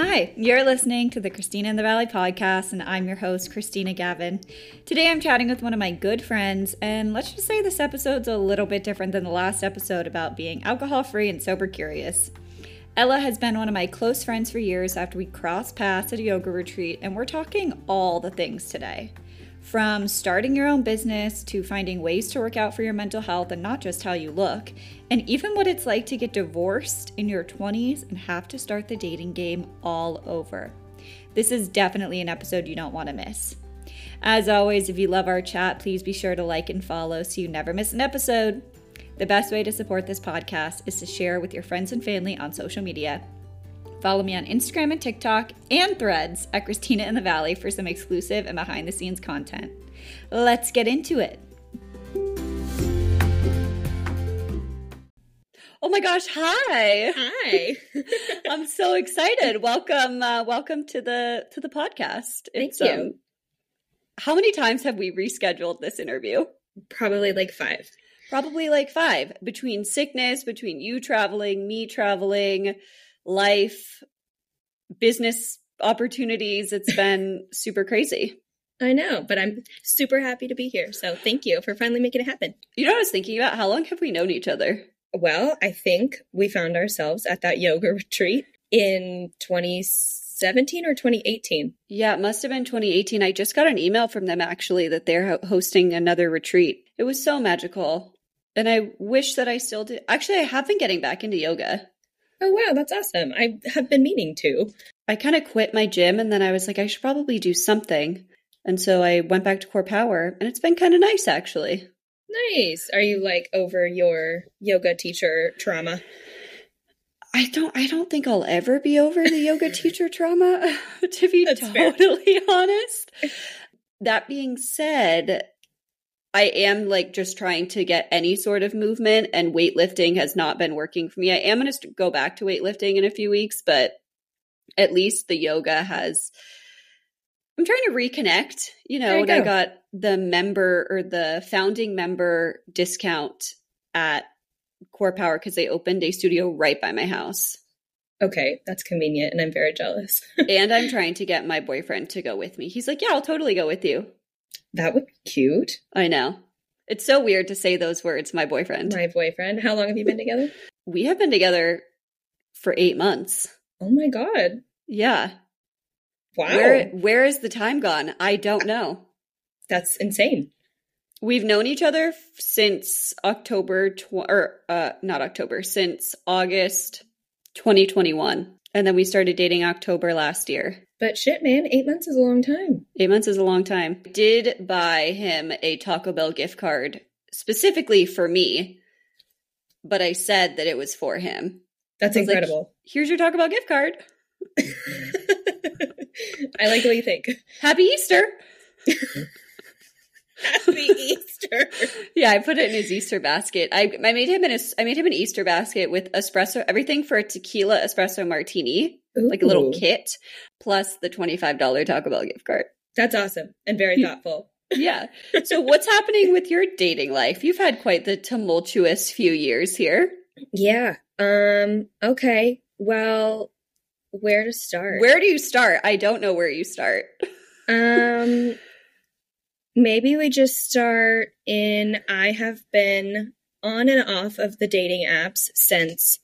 Hi, you're listening to the Christina in the Valley podcast, and I'm your host, Christina Gavin. Today I'm chatting with one of my good friends, and let's just say this episode's a little bit different than the last episode about being alcohol free and sober curious. Ella has been one of my close friends for years after we crossed paths at a yoga retreat, and we're talking all the things today. From starting your own business to finding ways to work out for your mental health and not just how you look, and even what it's like to get divorced in your 20s and have to start the dating game all over. This is definitely an episode you don't want to miss. As always, if you love our chat, please be sure to like and follow so you never miss an episode. The best way to support this podcast is to share with your friends and family on social media Follow me on Instagram and TikTok and threads at Christina in the Valley for some exclusive and behind the scenes content. Let's get into it. Oh my gosh, hi. Hi. I'm so excited. Welcome uh, welcome to the to the podcast. Thank it's, you. Um, how many times have we rescheduled this interview? Probably like 5. Probably like 5 between sickness, between you traveling, me traveling, life, business opportunities. It's been super crazy. I know, but I'm super happy to be here. So thank you for finally making it happen. You know what I was thinking about? How long have we known each other? Well, I think we found ourselves at that yoga retreat in 2017 or 2018. Yeah, it must have been 2018. I just got an email from them actually that they're hosting another retreat. It was so magical. And I wish that I still did. Actually, I have been getting back into yoga. Oh, wow, that's awesome. I have been meaning to. I kind of quit my gym and then I was like, I should probably do something. And so I went back to Core Power and it's been kind of nice actually. Nice. Are you like over your yoga teacher trauma? I don't I don't think I'll ever be over the yoga teacher trauma to be That's totally fair. honest. That being said, I am like just trying to get any sort of movement, and weightlifting has not been working for me. I am going to go back to weightlifting in a few weeks, but at least the yoga has. I'm trying to reconnect, you know, you and go. I got the member or the founding member discount at Core Power because they opened a studio right by my house. Okay, that's convenient, and I'm very jealous. and I'm trying to get my boyfriend to go with me. He's like, "Yeah, I'll totally go with you." That would be cute. I know. It's so weird to say those words, my boyfriend. My boyfriend. How long have you been together? We have been together for eight months. Oh my God. Yeah. Wow. Where where is the time gone? I don't know. That's insane. We've known each other since October tw- or uh not October, since August 2021. And then we started dating October last year. But shit, man, eight months is a long time. Eight months is a long time. Did buy him a Taco Bell gift card specifically for me, but I said that it was for him. That's incredible. Like, Here's your Taco Bell gift card. I like what you think. Happy Easter. Happy Easter. yeah, I put it in his Easter basket. I I made him an I made him an Easter basket with espresso, everything for a tequila espresso martini, Ooh. like a little kit, plus the twenty five dollar Taco Bell gift card. That's awesome and very thoughtful. yeah. So what's happening with your dating life? You've had quite the tumultuous few years here. Yeah. Um. Okay. Well, where to start? Where do you start? I don't know where you start. Um maybe we just start in I have been on and off of the dating apps since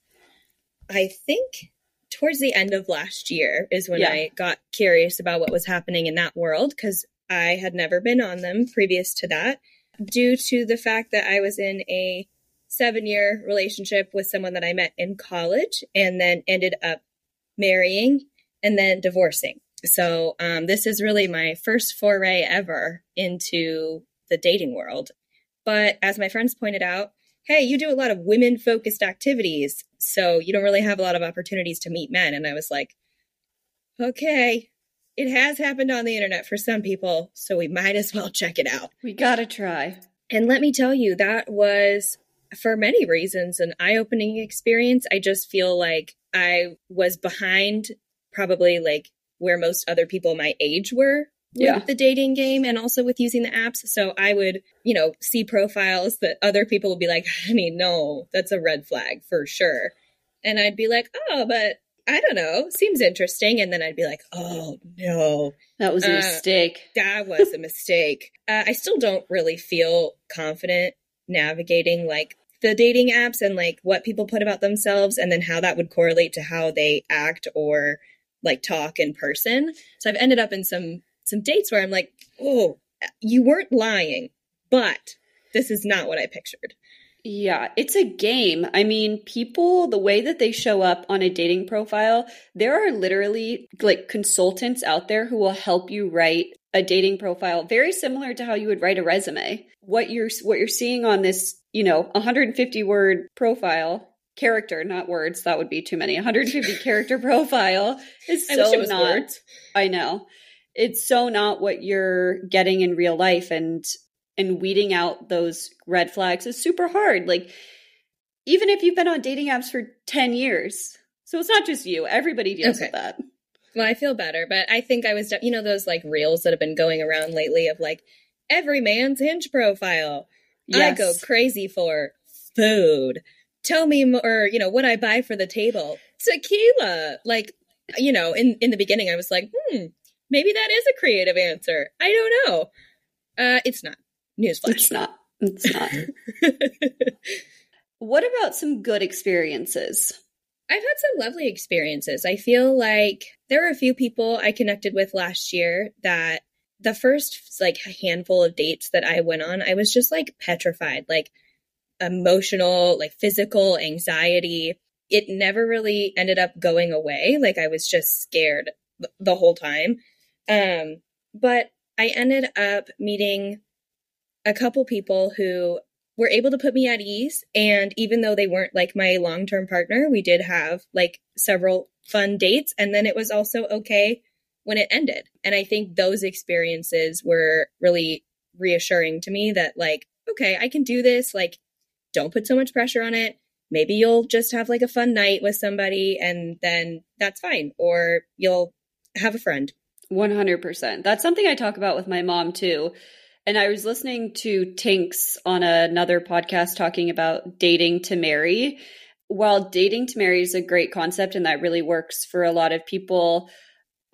I think towards the end of last year is when yeah. I got curious about what was happening in that world because I had never been on them previous to that due to the fact that I was in a seven year relationship with someone that I met in college and then ended up marrying and then divorcing. So um, this is really my first foray ever into the dating world. But as my friends pointed out, hey, you do a lot of women focused activities. So you don't really have a lot of opportunities to meet men. And I was like, okay, it has happened on the internet for some people. So we might as well check it out. We got to try. And let me tell you, that was for many reasons an eye opening experience. I just feel like I was behind probably like where most other people my age were with yeah. the dating game and also with using the apps. So I would, you know, see profiles that other people would be like, honey, no, that's a red flag for sure. And I'd be like, oh, but I don't know, seems interesting. And then I'd be like, oh no. That was a Uh, mistake. That was a mistake. Uh, I still don't really feel confident navigating like the dating apps and like what people put about themselves and then how that would correlate to how they act or like talk in person. So I've ended up in some some dates where I'm like, "Oh, you weren't lying, but this is not what I pictured." Yeah, it's a game. I mean, people, the way that they show up on a dating profile, there are literally like consultants out there who will help you write a dating profile very similar to how you would write a resume. What you're what you're seeing on this, you know, 150 word profile character, not words, that would be too many. 150 character profile is I so was not words. I know. It's so not what you're getting in real life and and weeding out those red flags is super hard. Like even if you've been on dating apps for 10 years. So it's not just you. Everybody deals Okay. with that. Well, I feel better, but I think I was, you know, those like reels that have been going around lately of like every man's hinge profile. I go crazy for food. Tell me more, you know, what I buy for the table. Tequila. Like, you know, in, in the beginning, I was like, hmm, maybe that is a creative answer. I don't know. Uh, it's not. Newsflash. It's not. It's not. what about some good experiences? I've had some lovely experiences. I feel like there were a few people I connected with last year that the first like handful of dates that I went on, I was just like petrified, like emotional, like physical anxiety. It never really ended up going away. Like I was just scared the whole time. Um, but I ended up meeting a couple people who were able to put me at ease. And even though they weren't like my long term partner, we did have like several fun dates. And then it was also okay when it ended. And I think those experiences were really reassuring to me that, like, okay, I can do this. Like, don't put so much pressure on it. Maybe you'll just have like a fun night with somebody and then that's fine. Or you'll have a friend. 100%. That's something I talk about with my mom too. And I was listening to Tinks on another podcast talking about dating to marry. While dating to marry is a great concept and that really works for a lot of people,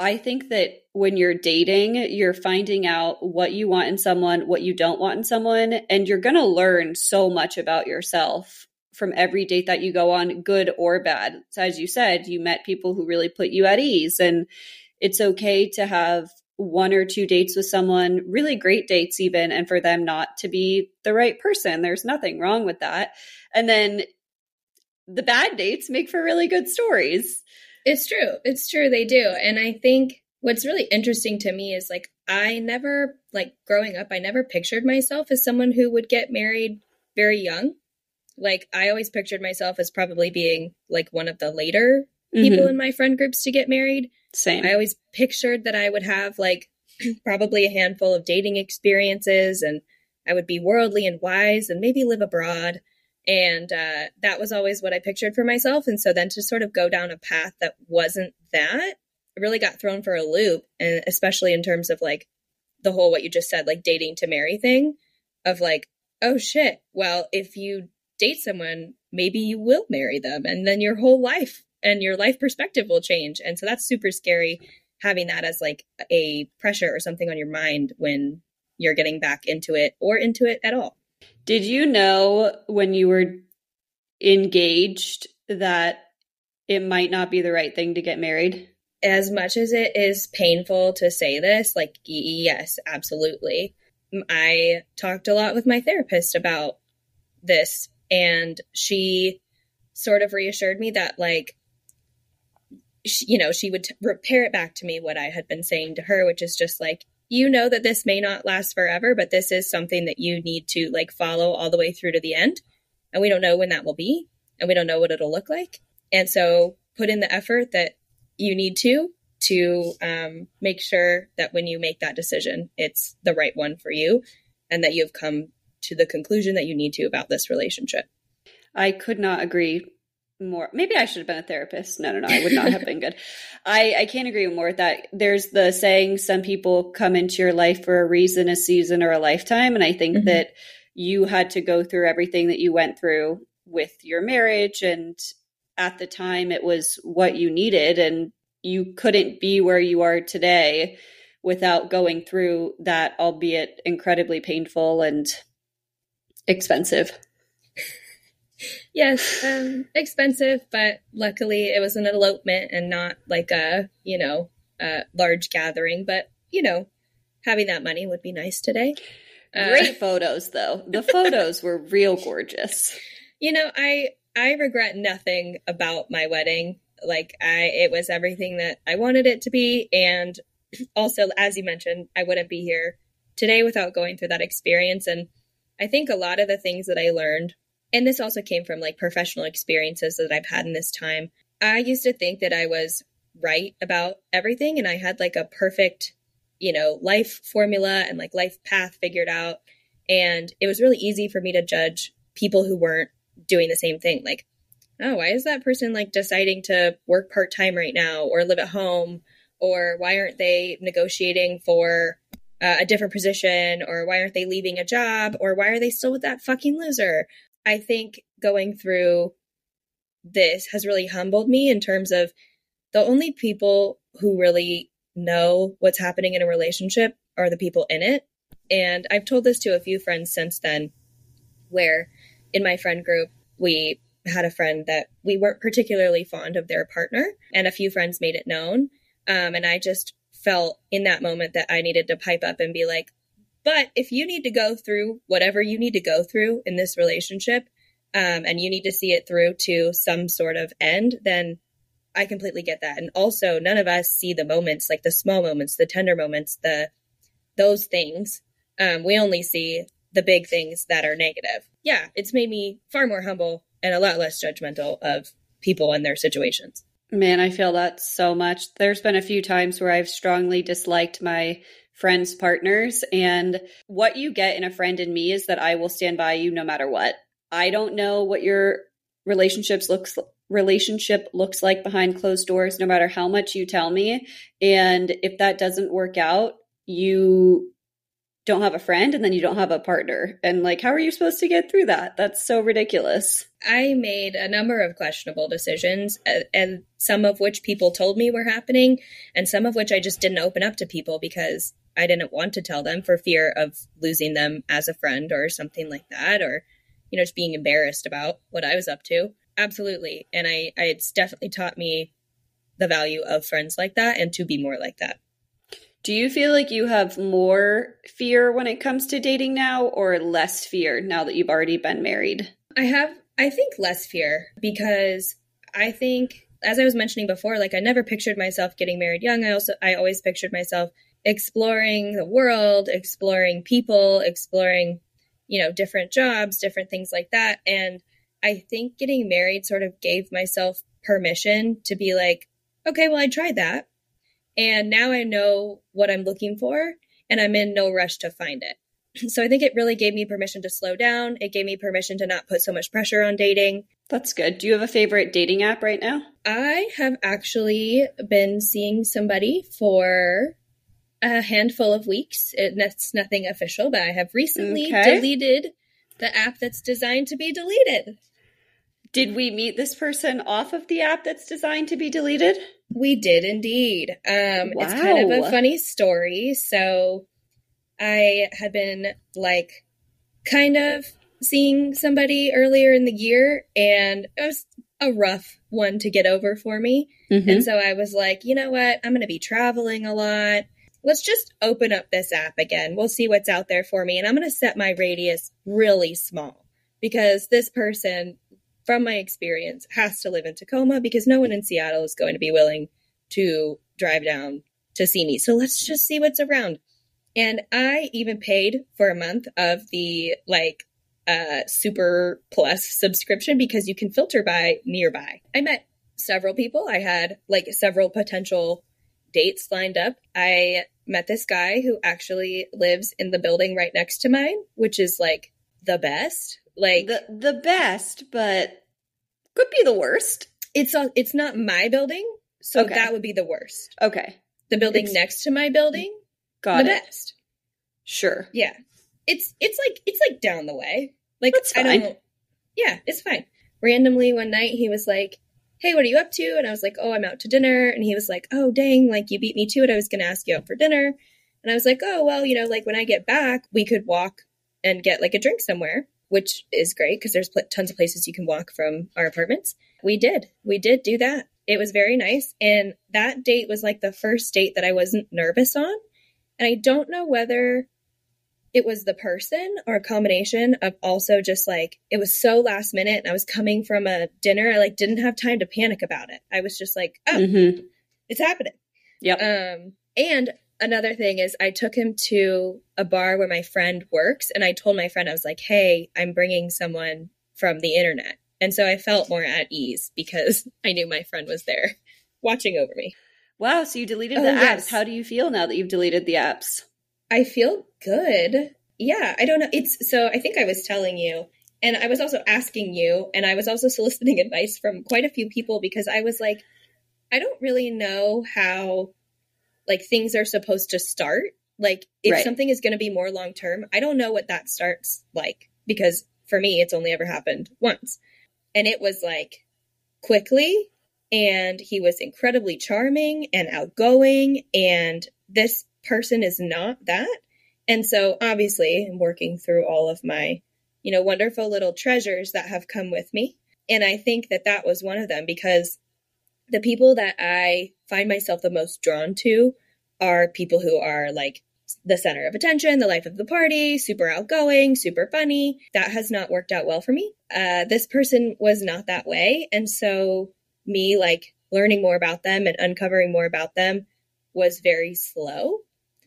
I think that when you're dating, you're finding out what you want in someone, what you don't want in someone, and you're going to learn so much about yourself from every date that you go on, good or bad. So, as you said, you met people who really put you at ease, and it's okay to have one or two dates with someone, really great dates, even, and for them not to be the right person. There's nothing wrong with that. And then the bad dates make for really good stories. It's true. It's true. They do. And I think what's really interesting to me is like, I never, like growing up, I never pictured myself as someone who would get married very young. Like, I always pictured myself as probably being like one of the later people Mhm. in my friend groups to get married. Same. I always pictured that I would have like probably a handful of dating experiences and I would be worldly and wise and maybe live abroad. And uh, that was always what I pictured for myself. And so then to sort of go down a path that wasn't that, really got thrown for a loop. And especially in terms of like the whole, what you just said, like dating to marry thing of like, oh shit, well, if you date someone, maybe you will marry them. And then your whole life and your life perspective will change. And so that's super scary having that as like a pressure or something on your mind when you're getting back into it or into it at all. Did you know when you were engaged that it might not be the right thing to get married? As much as it is painful to say this, like, yes, absolutely. I talked a lot with my therapist about this, and she sort of reassured me that, like, she, you know, she would t- repair it back to me what I had been saying to her, which is just like, you know that this may not last forever, but this is something that you need to like follow all the way through to the end. And we don't know when that will be, and we don't know what it'll look like. And so put in the effort that you need to to um, make sure that when you make that decision, it's the right one for you and that you've come to the conclusion that you need to about this relationship. I could not agree more. Maybe I should have been a therapist. No, no, no. I would not have been good. I, I can't agree more with that. There's the saying some people come into your life for a reason, a season, or a lifetime. And I think Mhm. that you had to go through everything that you went through with your marriage and at the time it was what you needed and you couldn't be where you are today without going through that albeit incredibly painful and expensive yes. Um expensive but luckily it was an elopement and not like a you know a large gathering but you know having that money would be nice today. Uh, great photos though. The photos were real gorgeous. You know i i regret nothing about my wedding. Like i it was everything that i wanted it to be and also as you mentioned i wouldn't be here today without going through that experience and i think a lot of the things that i learned and this also came from like professional experiences that i've had in this time. I used to think that i was right about everything and i had like a perfect you know life formula and like life path figured out. And it was really easy for me to judge people who weren't doing the same thing. Like oh why is that person like deciding to work part-time right now or live at home? Or why aren't they negotiating for uh, a different position? Or why aren't they leaving a job? Or why are they still with that fucking loser i think going through this has really humbled me in terms of the only people who really know what's happening in a relationship are the people in it and i've told this to a few friends since then where in my friend group we had a friend that we weren't particularly fond of their partner, and a few friends made it known. Um, and I just felt in that moment that I needed to pipe up and be like, but if you need to go through whatever you need to go through in this relationship, um, and you need to see it through to some sort of end, then I completely get that. And also, none of us see the moments, like the small moments, the tender moments, the those things. Um, we only see the big things that are negative. Yeah, it's made me far more humble and a lot less judgmental of people and their situations. Man, I feel that so much. There's been a few times where I've strongly disliked my friends' partners, and what you get in a friend in me is that I will stand by you no matter what. I don't know what your relationships looks relationship looks like behind closed doors no matter how much you tell me and if that doesn't work out you don't have a friend and then you don't have a partner. And like, how are you supposed to get through that? That's so ridiculous. I made a number of questionable decisions, and some of which people told me were happening, and some of which I just didn't open up to people because I didn't want to tell them for fear of losing them as a friend or something like that, or, you know, just being embarrassed about what I was up to. Absolutely. And I, I it's definitely taught me the value of friends like that and to be more like that. Do you feel like you have more fear when it comes to dating now or less fear now that you've already been married? I have, I think, less fear because I think, as I was mentioning before, like I never pictured myself getting married young. I also, I always pictured myself exploring the world, exploring people, exploring, you know, different jobs, different things like that. And I think getting married sort of gave myself permission to be like, okay, well, I tried that. And now I know what I'm looking for and I'm in no rush to find it. So I think it really gave me permission to slow down. It gave me permission to not put so much pressure on dating. That's good. Do you have a favorite dating app right now? I have actually been seeing somebody for a handful of weeks. It, that's nothing official, but I have recently okay. deleted the app that's designed to be deleted. Did we meet this person off of the app that's designed to be deleted? We did indeed. Um, wow. It's kind of a funny story. So I had been like kind of seeing somebody earlier in the year, and it was a rough one to get over for me. Mm-hmm. And so I was like, you know what? I'm going to be traveling a lot. Let's just open up this app again. We'll see what's out there for me. And I'm going to set my radius really small because this person from my experience, has to live in Tacoma because no one in Seattle is going to be willing to drive down to see me. So let's just see what's around. And I even paid for a month of the like uh, super plus subscription because you can filter by nearby. I met several people. I had like several potential dates lined up. I met this guy who actually lives in the building right next to mine, which is like the best. Like the the best, but could be the worst. It's a, it's not my building, so okay. that would be the worst. Okay. The building it's, next to my building, got the it. best. Sure. Yeah. It's it's like it's like down the way. Like That's fine. I don't Yeah, it's fine. Randomly one night he was like, hey, what are you up to? And I was like, oh, I'm out to dinner. And he was like, oh, dang, like you beat me to it. I was going to ask you out for dinner. And I was like, oh, well, you know, like when I get back, we could walk and get like a drink somewhere, which is great because there's pl- tons of places you can walk from our apartments. We did. We did do that. It was very nice. And that date was like the first date that I wasn't nervous on. And I don't know whether it was the person or a combination of also just like it was so last minute and I was coming from a dinner. I like didn't have time to panic about it. I was just like, oh, mm-hmm. it's happening. Yep. Um, and another thing is I took him to a bar where my friend works and I told my friend I was like, "Hey, I'm bringing someone from the internet." And so I felt more at ease because I knew my friend was there watching over me. Wow, so you deleted oh, the apps. Yes. How do you feel now that you've deleted the apps? I feel good. Yeah, I don't know. It's so I think I was telling you, and I was also asking you, and I was also soliciting advice from quite a few people because I was like, I don't really know how like things are supposed to start. Like if right. something is going to be more long term, I don't know what that starts like because for me it's only ever happened once. And it was like quickly and he was incredibly charming and outgoing and this person is not that. And so obviously I'm working through all of my, you know, wonderful little treasures that have come with me. And I think that that was one of them because the people that I find myself the most drawn to are people who are like the center of attention, the life of the party, super outgoing, super funny. That has not worked out well for me. Uh, this person was not that way. And so, me like learning more about them and uncovering more about them was very slow.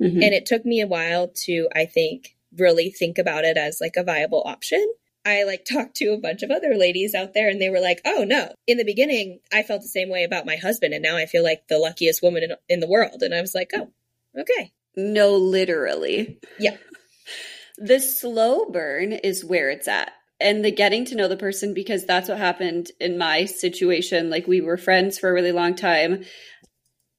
Mm-hmm. And it took me a while to, I think, really think about it as like a viable option. I like talked to a bunch of other ladies out there and they were like, oh no. In the beginning, I felt the same way about my husband and now I feel like the luckiest woman in, in the world. And I was like, oh, okay. No, literally. Yeah. The slow burn is where it's at. And the getting to know the person because that's what happened in my situation. Like we were friends for a really long time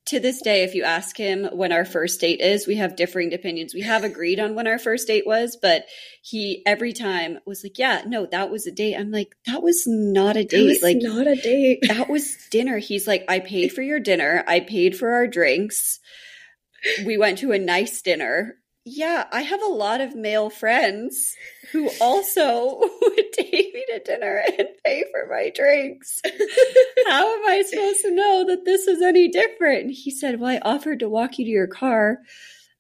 to this day, if you ask him when our first date is, we have differing opinions. We have agreed on when our first date was, but he every time was like, "Yeah, no, that was a date." I'm like, "That was not a date. like, not a date. that was dinner." He's like, "I paid for your dinner. I paid for our drinks. We went to a nice dinner yeah, I have a lot of male friends who also would take me to dinner and pay for my drinks. How am I supposed to know that this is any different? And he said, Well, I offered to walk you to your car.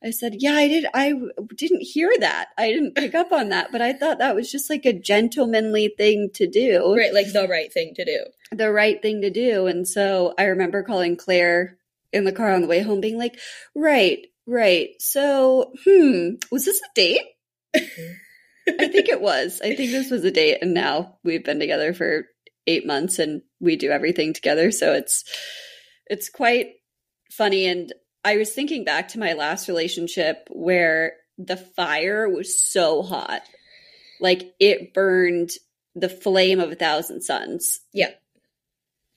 I said, Yeah, I did. I didn't hear that. I didn't pick up on that, but I thought that was just like a gentlemanly thing to do. Right, like the right thing to do. The right thing to do. And so I remember calling Claire in the car on the way home, being like, Right, Right. So, hmm, was this a date? I think it was. I think this was a date, and now we've been together for eight months, and we do everything together. So it's it's quite funny. And I was thinking back to my last relationship where the fire was so hot, like it burned the flame of a thousand suns. Yeah.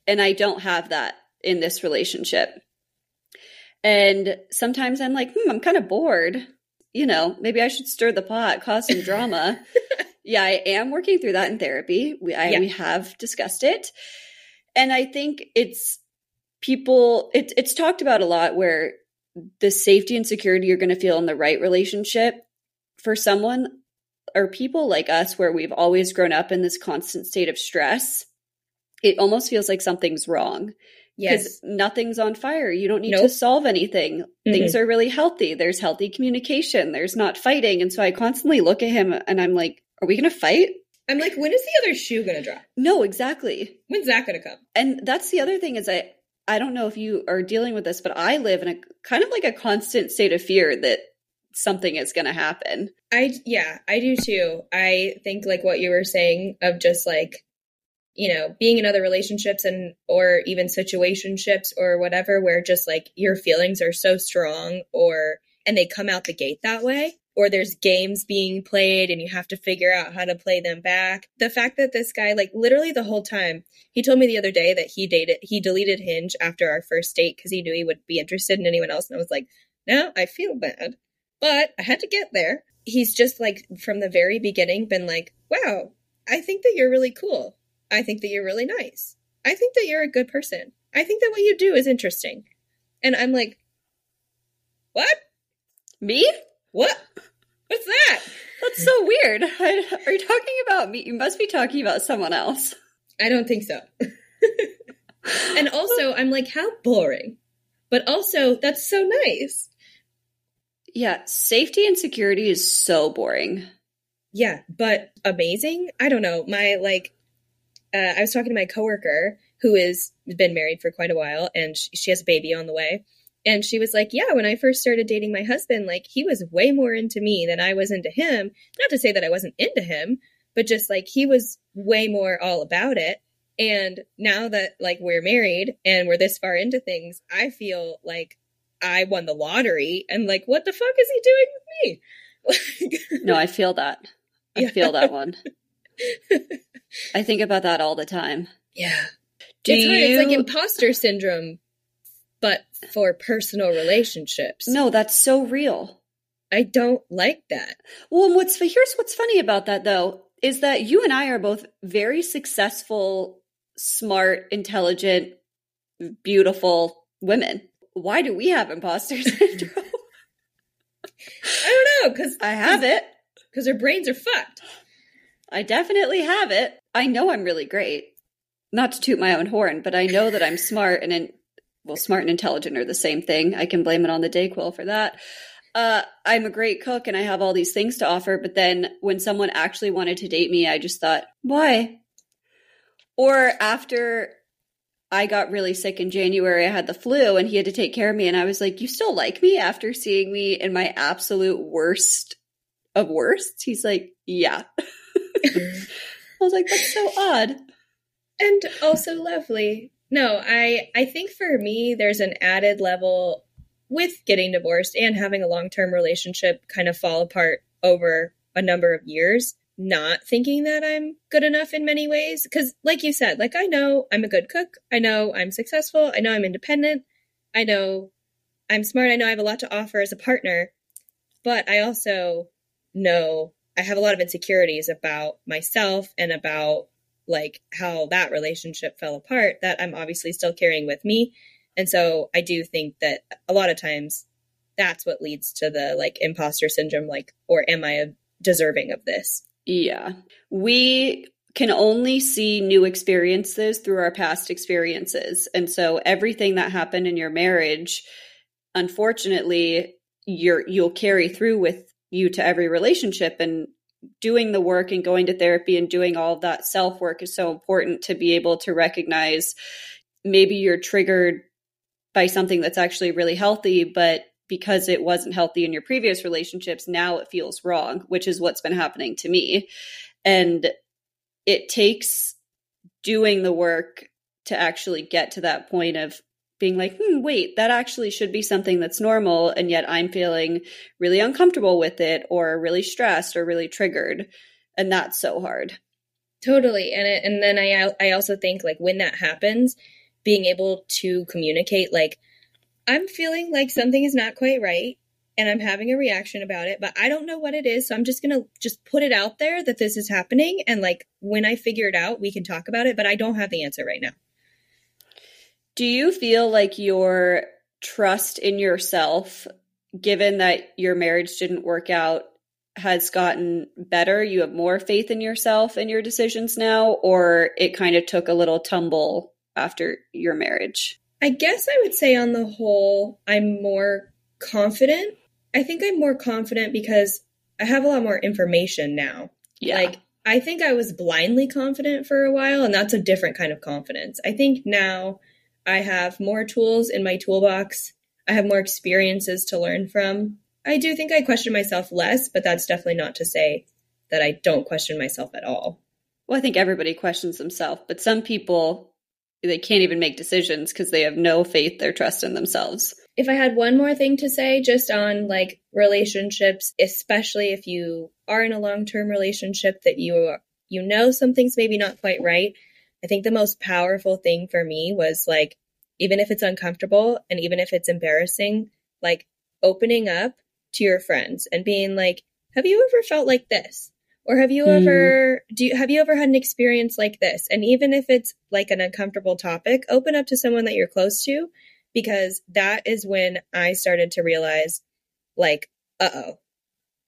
And I don't have that in this relationship. And sometimes I'm like, hmm, I'm kind of bored. You know, maybe I should stir the pot, cause some drama. yeah, I am working through that in therapy. We I, yeah. we have discussed it, and I think it's people. It, it's talked about a lot where the safety and security you're going to feel in the right relationship for someone or people like us, where we've always grown up in this constant state of stress. It almost feels like something's wrong Yes. Nothing's on fire. You don't need nope. to solve anything. Mm-hmm. Things are really healthy. There's healthy communication. There's not fighting. And so I constantly look at him and I'm like, are we going to fight? I'm like, when is the other shoe going to drop? No, exactly. When's that going to come? And that's the other thing is I, I don't know if you are dealing with this, but I live in a kind of like a constant state of fear that something is going to happen. I, yeah, I do too. I think like what you were saying of just like you know being in other relationships and or even situationships or whatever where just like your feelings are so strong or and they come out the gate that way or there's games being played and you have to figure out how to play them back. The fact that this guy, like literally the whole time, he told me the other day that he dated, he deleted Hinge after our first date because he knew he would be interested in anyone else. And I was like, no, I feel bad, but I had to get there. He's just like from the very beginning been like, wow, I think that you're really cool. I think that you're really nice. I think that you're a good person. I think that what you do is interesting. And I'm like, what? Me? What? What's that? That's so weird. I, are you talking about me? You must be talking about someone else. I don't think so. and also, I'm like, how boring. But also, that's so nice. Yeah, safety and security is so boring. Yeah, but amazing. I don't know. My like, uh, I was talking to my coworker who has been married for quite a while, and she, she has a baby on the way. And she was like, Yeah, when I first started dating my husband, like he was way more into me than I was into him. Not to say that I wasn't into him, but just like he was way more all about it. And now that like we're married and we're this far into things, I feel like I won the lottery and like what the fuck is he doing with me? no, I feel that. I yeah. feel that one. I think about that all the time. Yeah. Do it's, you... it's like imposter syndrome, but for personal relationships. No, that's so real. I don't like that. Well, what's here's what's funny about that though is that you and I are both very successful, smart, intelligent, beautiful women. Why do we have imposter syndrome? I don't know because I have it because our brains are fucked. I definitely have it. I know I'm really great. Not to toot my own horn, but I know that I'm smart and in, well, smart and intelligent are the same thing. I can blame it on the Dayquil for that. Uh, I'm a great cook and I have all these things to offer. But then when someone actually wanted to date me, I just thought, why? Or after I got really sick in January, I had the flu and he had to take care of me. And I was like, you still like me after seeing me in my absolute worst of worst? He's like, yeah. I was like, that's so odd. And also lovely. No, I I think for me there's an added level with getting divorced and having a long-term relationship kind of fall apart over a number of years, not thinking that I'm good enough in many ways. Cuz like you said, like I know I'm a good cook, I know I'm successful, I know I'm independent, I know I'm smart, I know I have a lot to offer as a partner, but I also know I have a lot of insecurities about myself and about like how that relationship fell apart that I'm obviously still carrying with me. And so I do think that a lot of times that's what leads to the like imposter syndrome like or am I deserving of this? Yeah. We can only see new experiences through our past experiences. And so everything that happened in your marriage unfortunately you're you'll carry through with you to every relationship and doing the work and going to therapy and doing all of that self work is so important to be able to recognize maybe you're triggered by something that's actually really healthy but because it wasn't healthy in your previous relationships now it feels wrong which is what's been happening to me. And it takes doing the work to actually get to that point of being like, hmm, wait, that actually should be something that's normal. And yet I'm feeling really uncomfortable with it or really stressed or really triggered. And that's so hard. Totally. And it, and then I I also think like when that happens, being able to communicate like I'm feeling like something is not quite right and I'm having a reaction about it, but I don't know what it is. So I'm just going to just put it out there that this is happening and like when I figure it out, we can talk about it, but I don't have the answer right now. Do you feel like your trust in yourself, given that your marriage didn't work out, has gotten better? You have more faith in yourself and your decisions now, or it kind of took a little tumble after your marriage? I guess I would say, on the whole, I'm more confident. I think I'm more confident because I have a lot more information now. Yeah. Like, I think I was blindly confident for a while, and that's a different kind of confidence. I think now I have more tools in my toolbox. I have more experiences to learn from. I do think I question myself less, but that's definitely not to say that I don't question myself at all. Well, I think everybody questions themselves, but some people they can't even make decisions because they have no faith or trust in themselves. If I had one more thing to say just on like relationships, especially if you are in a long-term relationship that you are, you know something's maybe not quite right, I think the most powerful thing for me was like, even if it's uncomfortable and even if it's embarrassing, like opening up to your friends and being like, have you ever felt like this? Or have you mm. ever do you have you ever had an experience like this? And even if it's like an uncomfortable topic, open up to someone that you're close to because that is when I started to realize like, uh-oh.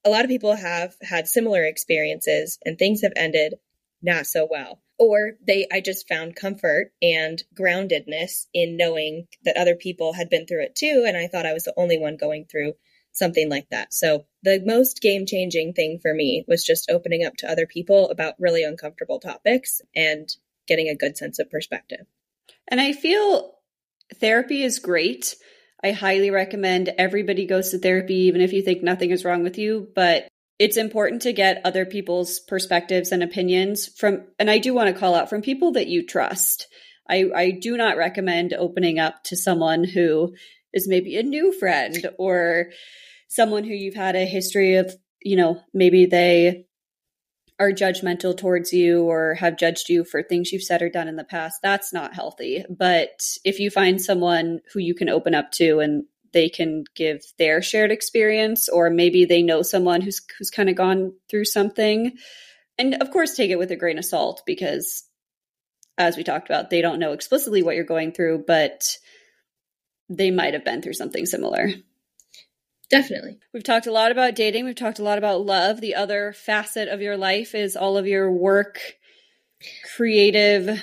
A lot of people have had similar experiences and things have ended not so well. Or they I just found comfort and groundedness in knowing that other people had been through it too and I thought I was the only one going through something like that. So the most game changing thing for me was just opening up to other people about really uncomfortable topics and getting a good sense of perspective. And I feel therapy is great. I highly recommend everybody goes to therapy, even if you think nothing is wrong with you. But it's important to get other people's perspectives and opinions from, and I do want to call out from people that you trust. I, I do not recommend opening up to someone who is maybe a new friend or someone who you've had a history of, you know, maybe they are judgmental towards you or have judged you for things you've said or done in the past, that's not healthy. But if you find someone who you can open up to and they can give their shared experience or maybe they know someone who's who's kind of gone through something and of course take it with a grain of salt because as we talked about they don't know explicitly what you're going through but they might have been through something similar Definitely. We've talked a lot about dating. We've talked a lot about love. The other facet of your life is all of your work, creative,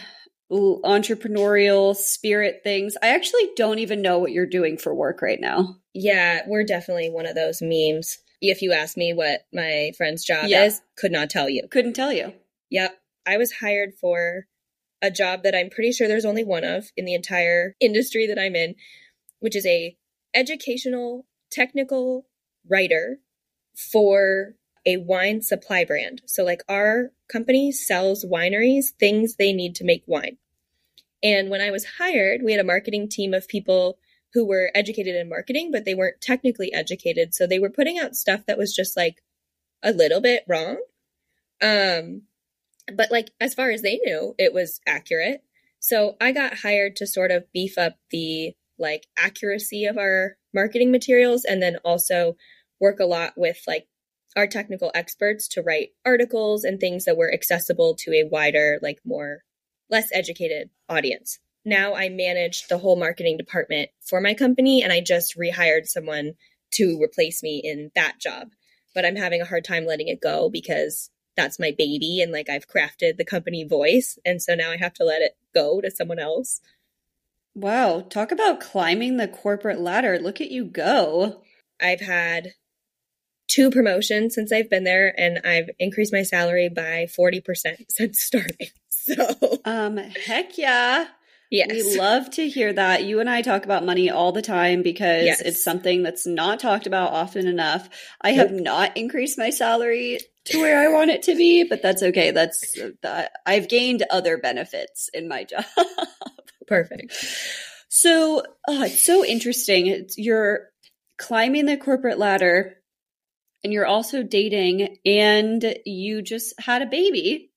entrepreneurial spirit things. I actually don't even know what you're doing for work right now. Yeah, we're definitely one of those memes. If you ask me what my friend's job yeah. is, could not tell you. Couldn't tell you. Yep. I was hired for a job that I'm pretty sure there's only one of in the entire industry that I'm in, which is a educational technical writer for a wine supply brand. So, like, our company sells wineries things they need to make wine. And when I was hired, we had a marketing team of people who were educated in marketing, but they weren't technically educated. So they were putting out stuff that was just like a little bit wrong. Um, but like, as far as they knew, it was accurate. So I got hired to sort of beef up the like accuracy of our marketing materials and then also work a lot with like our technical experts to write articles and things that were accessible to a wider like more less educated audience. Now I manage the whole marketing department for my company and I just rehired someone to replace me in that job. But I'm having a hard time letting it go because that's my baby and like I've crafted the company voice and so now I have to let it go to someone else. Wow, talk about climbing the corporate ladder. Look at you go. I've had two promotions since I've been there and I've increased my salary by 40% since starting. So, um heck yeah. Yes. We love to hear that. You and I talk about money all the time because yes. it's something that's not talked about often enough. I have not increased my salary to where I want it to be, but that's okay. That's uh, I've gained other benefits in my job. Perfect. So, oh, it's so interesting. It's, you're climbing the corporate ladder and you're also dating and you just had a baby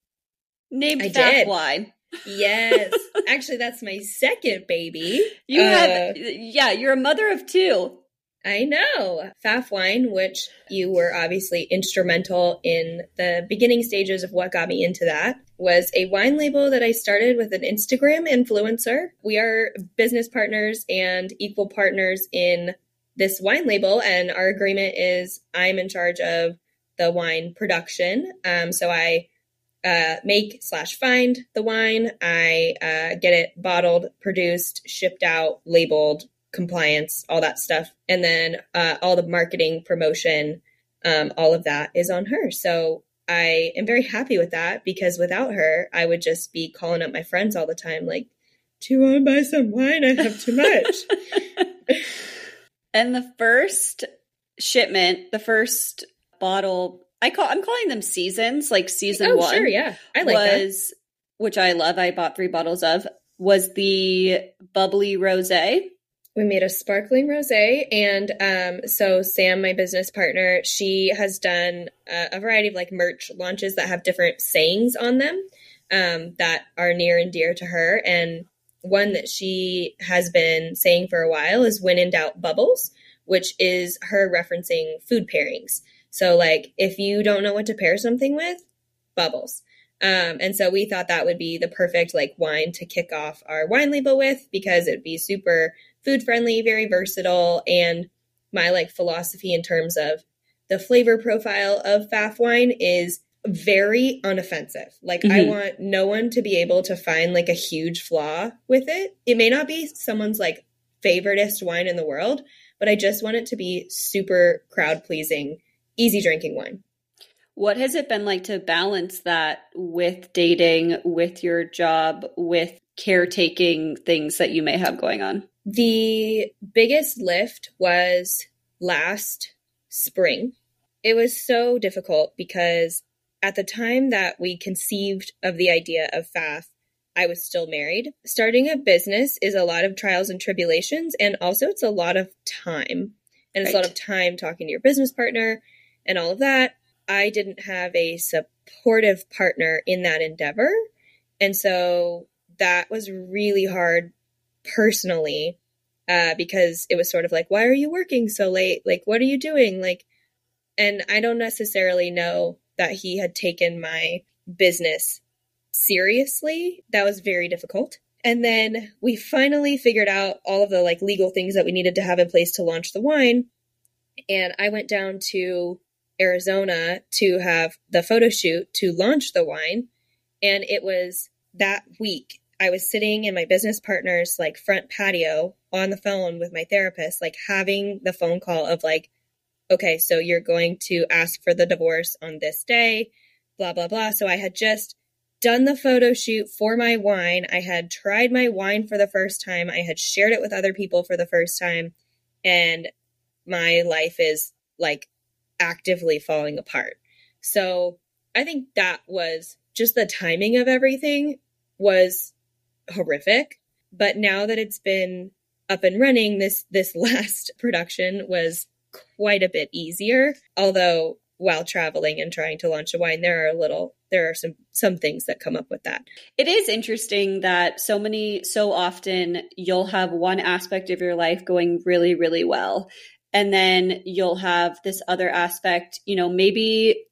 named Faff Wine. Yes. Actually, that's my second baby. You uh, have, yeah, you're a mother of two. I know. Faff Wine, which you were obviously instrumental in the beginning stages of what got me into that, was a wine label that I started with an Instagram influencer. We are business partners and equal partners in this wine label, and our agreement is I'm in charge of the wine production. Um, so I uh, make slash find the wine. I uh, get it bottled, produced, shipped out, labeled, compliance, all that stuff. And then uh, all the marketing, promotion, um, all of that is on her. So I am very happy with that because without her, I would just be calling up my friends all the time, like, do you want to buy some wine? I have too much. and the first shipment, the first bottle, I call I'm calling them seasons, like season oh, one. Sure, yeah. I like was, that. which I love. I bought three bottles of, was the bubbly rosé we made a sparkling rosé and um, so sam my business partner she has done a, a, variety of like merch launches that have different sayings on them um, that are near and dear to her and one that she has been saying for a while is when in doubt bubbles which is her referencing food pairings so like if you don't know what to pair something with bubbles. Um, and so we thought that would be the perfect like wine to kick off our wine label with because it would be super food friendly, very versatile, and my like philosophy in terms of the flavor profile of Faff wine is very unoffensive. Like mm-hmm. I want no one to be able to find like a huge flaw with it. It may not be someone's like favoriteest wine in the world, but I just want it to be super crowd pleasing, easy drinking wine. What has it been like to balance that with dating, with your job, with caretaking things that you may have going on? The biggest lift was last spring. It was so difficult because at the time that we conceived of the idea of Faff, I was still married. Starting a business is a lot of trials and tribulations, and also it's a lot of time. And it's right. a lot of time talking to your business partner and all of that. I didn't have a supportive partner in that endeavor. And so that was really hard personally uh, because it was sort of like, why are you working so late? Like, what are you doing? Like, and I don't necessarily know that he had taken my business seriously. That was very difficult. And then we finally figured out all of the like legal things that we needed to have in place to launch the wine. And I went down to Arizona to have the photo shoot to launch the wine. And it was that week. I was sitting in my business partner's like front patio on the phone with my therapist, like having the phone call of like, okay, so you're going to ask for the divorce on this day, blah, blah, blah. So I had just done the photo shoot for my wine. I had tried my wine for the first time. I had shared it with other people for the first time. And my life is like actively falling apart. So I think that was just the timing of everything was horrific. But now that it's been up and running, this this last production was quite a bit easier. Although while traveling and trying to launch a wine, there are a little there are some some things that come up with that. It is interesting that so many so often you'll have one aspect of your life going really really well and then you'll have this other aspect, you know, maybe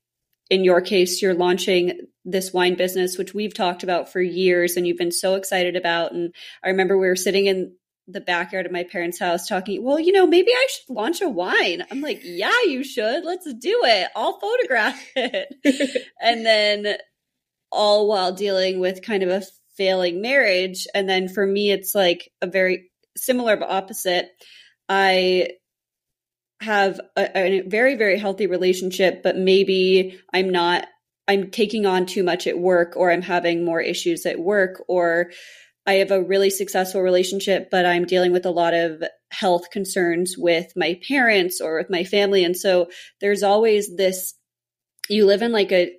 in your case you're launching this wine business which we've talked about for years and you've been so excited about and I remember we were sitting in the backyard of my parents' house talking, well, you know, maybe I should launch a wine. I'm like, yeah, you should. Let's do it. I'll photograph it. and then all while dealing with kind of a failing marriage. And then for me, it's like a very similar but opposite. I have a, a very, very healthy relationship, but maybe I'm not, I'm taking on too much at work or I'm having more issues at work or I have a really successful relationship, but I'm dealing with a lot of health concerns with my parents or with my family. And so there's always this you live in like a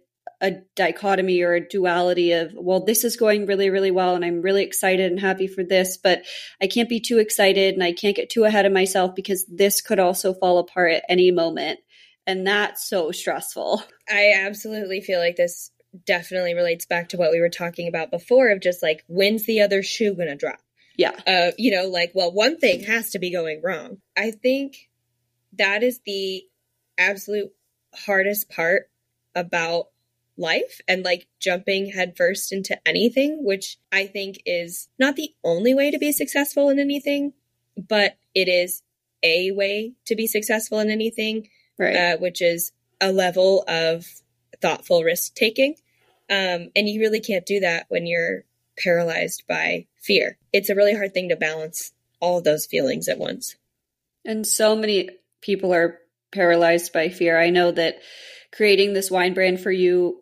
a dichotomy or a duality of well this is going really really well and i'm really excited and happy for this but i can't be too excited and i can't get too ahead of myself because this could also fall apart at any moment and that's so stressful i absolutely feel like this definitely relates back to what we were talking about before of just like when's the other shoe going to drop? Yeah. Uh you know like well one thing has to be going wrong. I think that is the absolute hardest part about life and like jumping headfirst into anything which i think is not the only way to be successful in anything but it is a way to be successful in anything right. uh, which is a level of thoughtful risk taking. Um, and you really can't do that when you're paralyzed by fear. It's a really hard thing to balance all of those feelings at once. And so many people are paralyzed by fear. I know that creating this wine brand for you,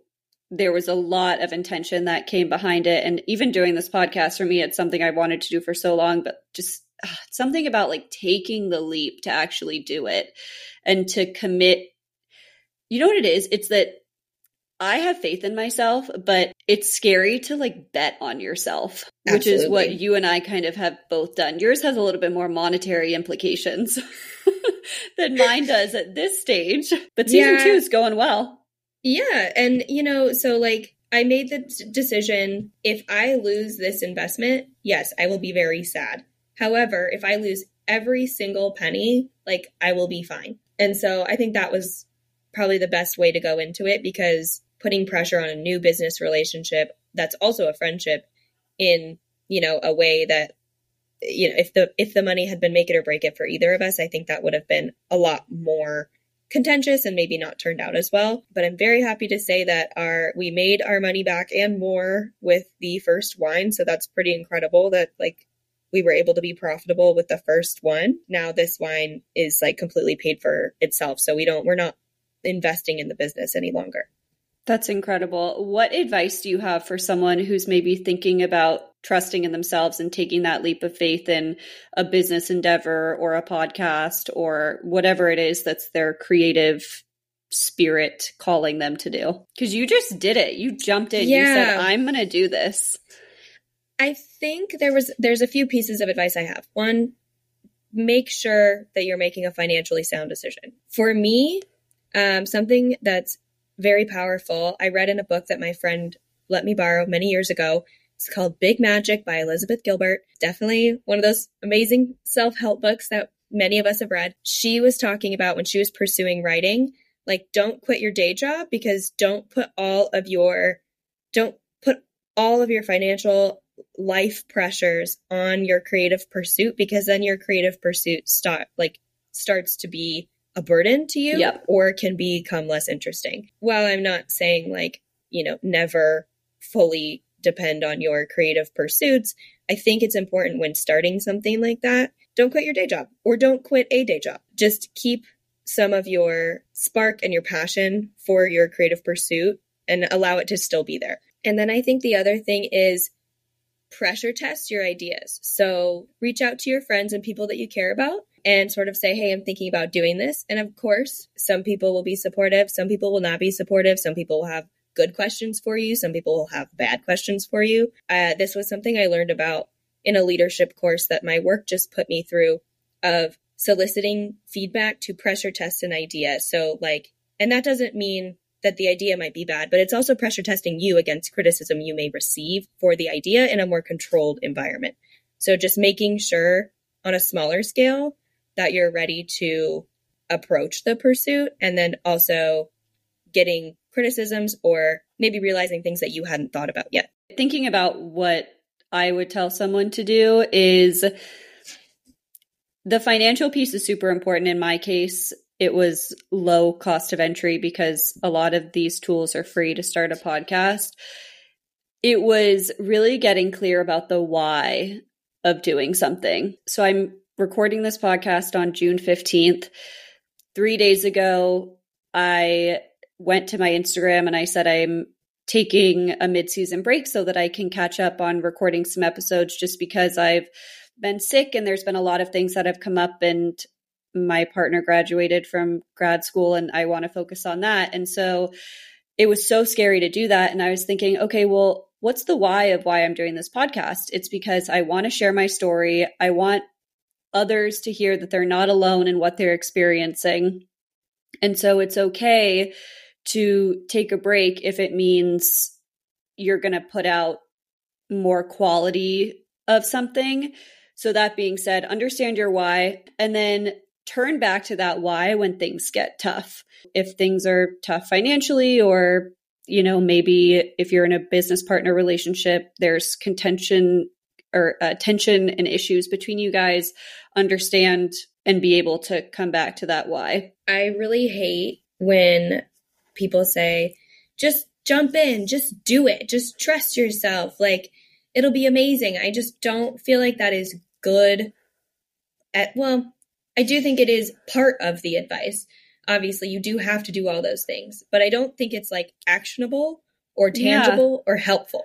there was a lot of intention that came behind it. And even doing this podcast for me, it's something I wanted to do for so long, but just uh, something about like taking the leap to actually do it and to commit. You know what it is? It's that I have faith in myself, but it's scary to like bet on yourself, Absolutely. which is what you and I kind of have both done. Yours has a little bit more monetary implications than mine does at this stage, but season yeah. two is going well. Yeah. And, you know, so like I made the decision if I lose this investment, yes, I will be very sad. However, if I lose every single penny, like I will be fine. And so I think that was probably the best way to go into it because putting pressure on a new business relationship that's also a friendship in, you know, a way that you know, if the if the money had been make it or break it for either of us, I think that would have been a lot more contentious and maybe not turned out as well. But I'm very happy to say that our we made our money back and more with the first wine. So that's pretty incredible that like we were able to be profitable with the first one. Now this wine is like completely paid for itself. So we don't we're not investing in the business any longer. That's incredible. What advice do you have for someone who's maybe thinking about trusting in themselves and taking that leap of faith in a business endeavor or a podcast or whatever it is that's their creative spirit calling them to do? Because you just did it. You jumped in. Yeah. You said, I'm going to do this. I think there was there's a few pieces of advice I have. One, make sure that you're making a financially sound decision. For me, um, something that's very powerful. I read in a book that my friend let me borrow many years ago. It's called Big Magic by Elizabeth Gilbert. Definitely one of those amazing self help books that many of us have read. She was talking about when she was pursuing writing, like, don't quit your day job because don't put all of your, don't put all of your financial life pressures on your creative pursuit because then your creative pursuit start like starts to be a burden to you yep. or can become less interesting. While I'm not saying like, you know, never fully depend on your creative pursuits, I think it's important when starting something like that, don't quit your day job or don't quit a day job. Just keep some of your spark and your passion for your creative pursuit and allow it to still be there. And then I think the other thing is pressure test your ideas. So reach out to your friends and people that you care about and sort of say, Hey, I'm thinking about doing this. And of course, some people will be supportive. Some people will not be supportive. Some people will have good questions for you. Some people will have bad questions for you. Uh, this was something I learned about in a leadership course that my work just put me through of soliciting feedback to pressure test an idea. So like, and that doesn't mean that the idea might be bad, but it's also pressure testing you against criticism you may receive for the idea in a more controlled environment. So just making sure on a smaller scale that you're ready to approach the pursuit and then also getting criticisms or maybe realizing things that you hadn't thought about yet. Thinking about what I would tell someone to do is the financial piece is super important in my case. It was low cost of entry because a lot of these tools are free to start a podcast. It was really getting clear about the why of doing something. So I'm recording this podcast on June 15th. Three days ago, I went to my Instagram and I said I'm taking a mid-season break so that I can catch up on recording some episodes just because I've been sick and there's been a lot of things that have come up and my partner graduated from grad school and I want to focus on that. And so it was so scary to do that and I was thinking, okay, well, what's the why of why I'm doing this podcast? It's because I want to share my story. I want others to hear that they're not alone in what they're experiencing. And so it's okay to take a break if it means you're going to put out more quality of something. So, that being said, understand your why and then turn back to that why when things get tough. If things are tough financially, or, you know, maybe if you're in a business partner relationship, there's contention or uh, tension and issues between you guys understand and be able to come back to that why. I really hate when people say, just jump in, just do it, just trust yourself. Like, it'll be amazing. I just don't feel like that is good at, well, I do think it is part of the advice. Obviously, you do have to do all those things, but I don't think it's like actionable or tangible yeah. or helpful.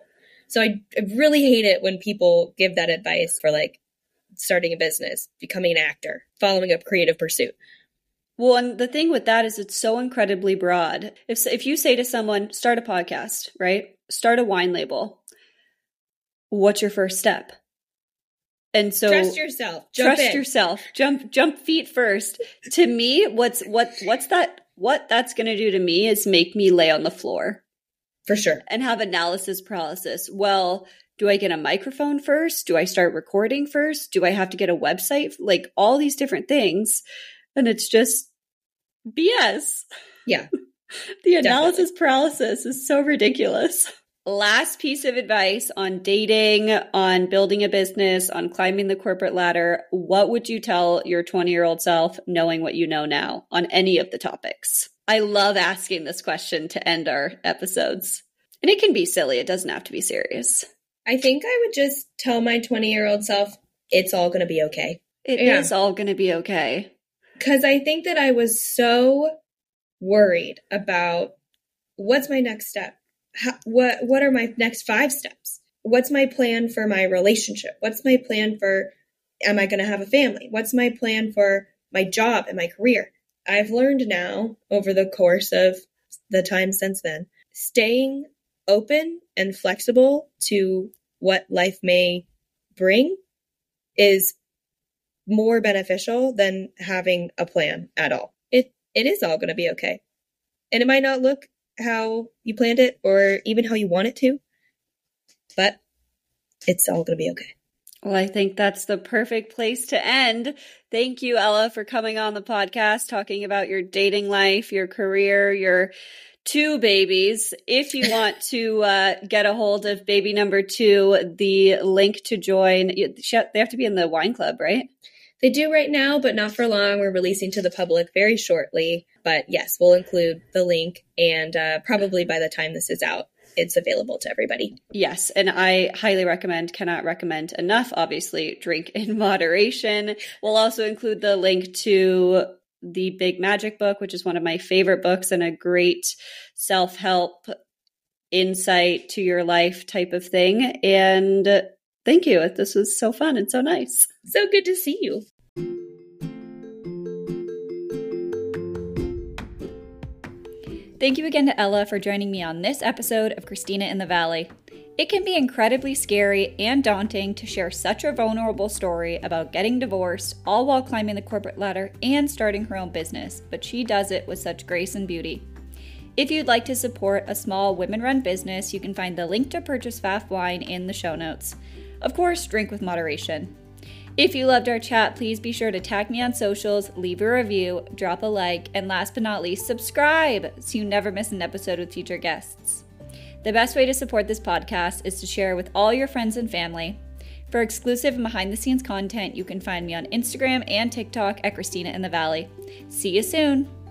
So I, I really hate it when people give that advice for like starting a business, becoming an actor, following a creative pursuit. Well, and the thing with that is it's so incredibly broad. If if you say to someone, start a podcast, right? Start a wine label. What's your first step? And so trust yourself. Jump trust in. yourself. Jump jump feet first. to me, what's what what's that what that's going to do to me is make me lay on the floor for sure. And have analysis paralysis. Well, do I get a microphone first? Do I start recording first? Do I have to get a website? Like all these different things. And it's just BS. Yeah. the analysis Definitely. paralysis is so ridiculous. Last piece of advice on dating, on building a business, on climbing the corporate ladder. What would you tell your 20 year old self knowing what you know now on any of the topics? I love asking this question to end our episodes. And it can be silly, it doesn't have to be serious. I think I would just tell my 20 year old self, it's all going to be okay. It yeah. is all going to be okay. Because I think that I was so worried about what's my next step? How, what what are my next five steps? What's my plan for my relationship? What's my plan for am I going to have a family? What's my plan for my job and my career? I've learned now over the course of the time since then, staying open and flexible to what life may bring is more beneficial than having a plan at all. It it is all going to be okay. And it might not look how you planned it or even how you want it to, but it's all going to be okay. Well, I think that's the perfect place to end. Thank you, Ella, for coming on the podcast, talking about your dating life, your career, your two babies. If you want to uh, get a hold of baby number two, the link to join, they have to be in the wine club, right? They do right now, but not for long. We're releasing to the public very shortly. But yes, we'll include the link, and uh, probably by the time this is out, it's available to everybody. Yes, and I highly recommend, cannot recommend enough, obviously, drink in moderation. We'll also include the link to the Big Magic book, which is one of my favorite books and a great self help insight to your life type of thing. And thank you. This was so fun and so nice. So good to see you. Thank you again to Ella for joining me on this episode of Christina in the Valley. It can be incredibly scary and daunting to share such a vulnerable story about getting divorced, all while climbing the corporate ladder and starting her own business, but she does it with such grace and beauty. If you'd like to support a small women run business, you can find the link to purchase Faff Wine in the show notes. Of course, drink with moderation. If you loved our chat, please be sure to tag me on socials, leave a review, drop a like, and last but not least, subscribe so you never miss an episode with future guests. The best way to support this podcast is to share with all your friends and family. For exclusive and behind the scenes content, you can find me on Instagram and TikTok at Christina in the Valley. See you soon!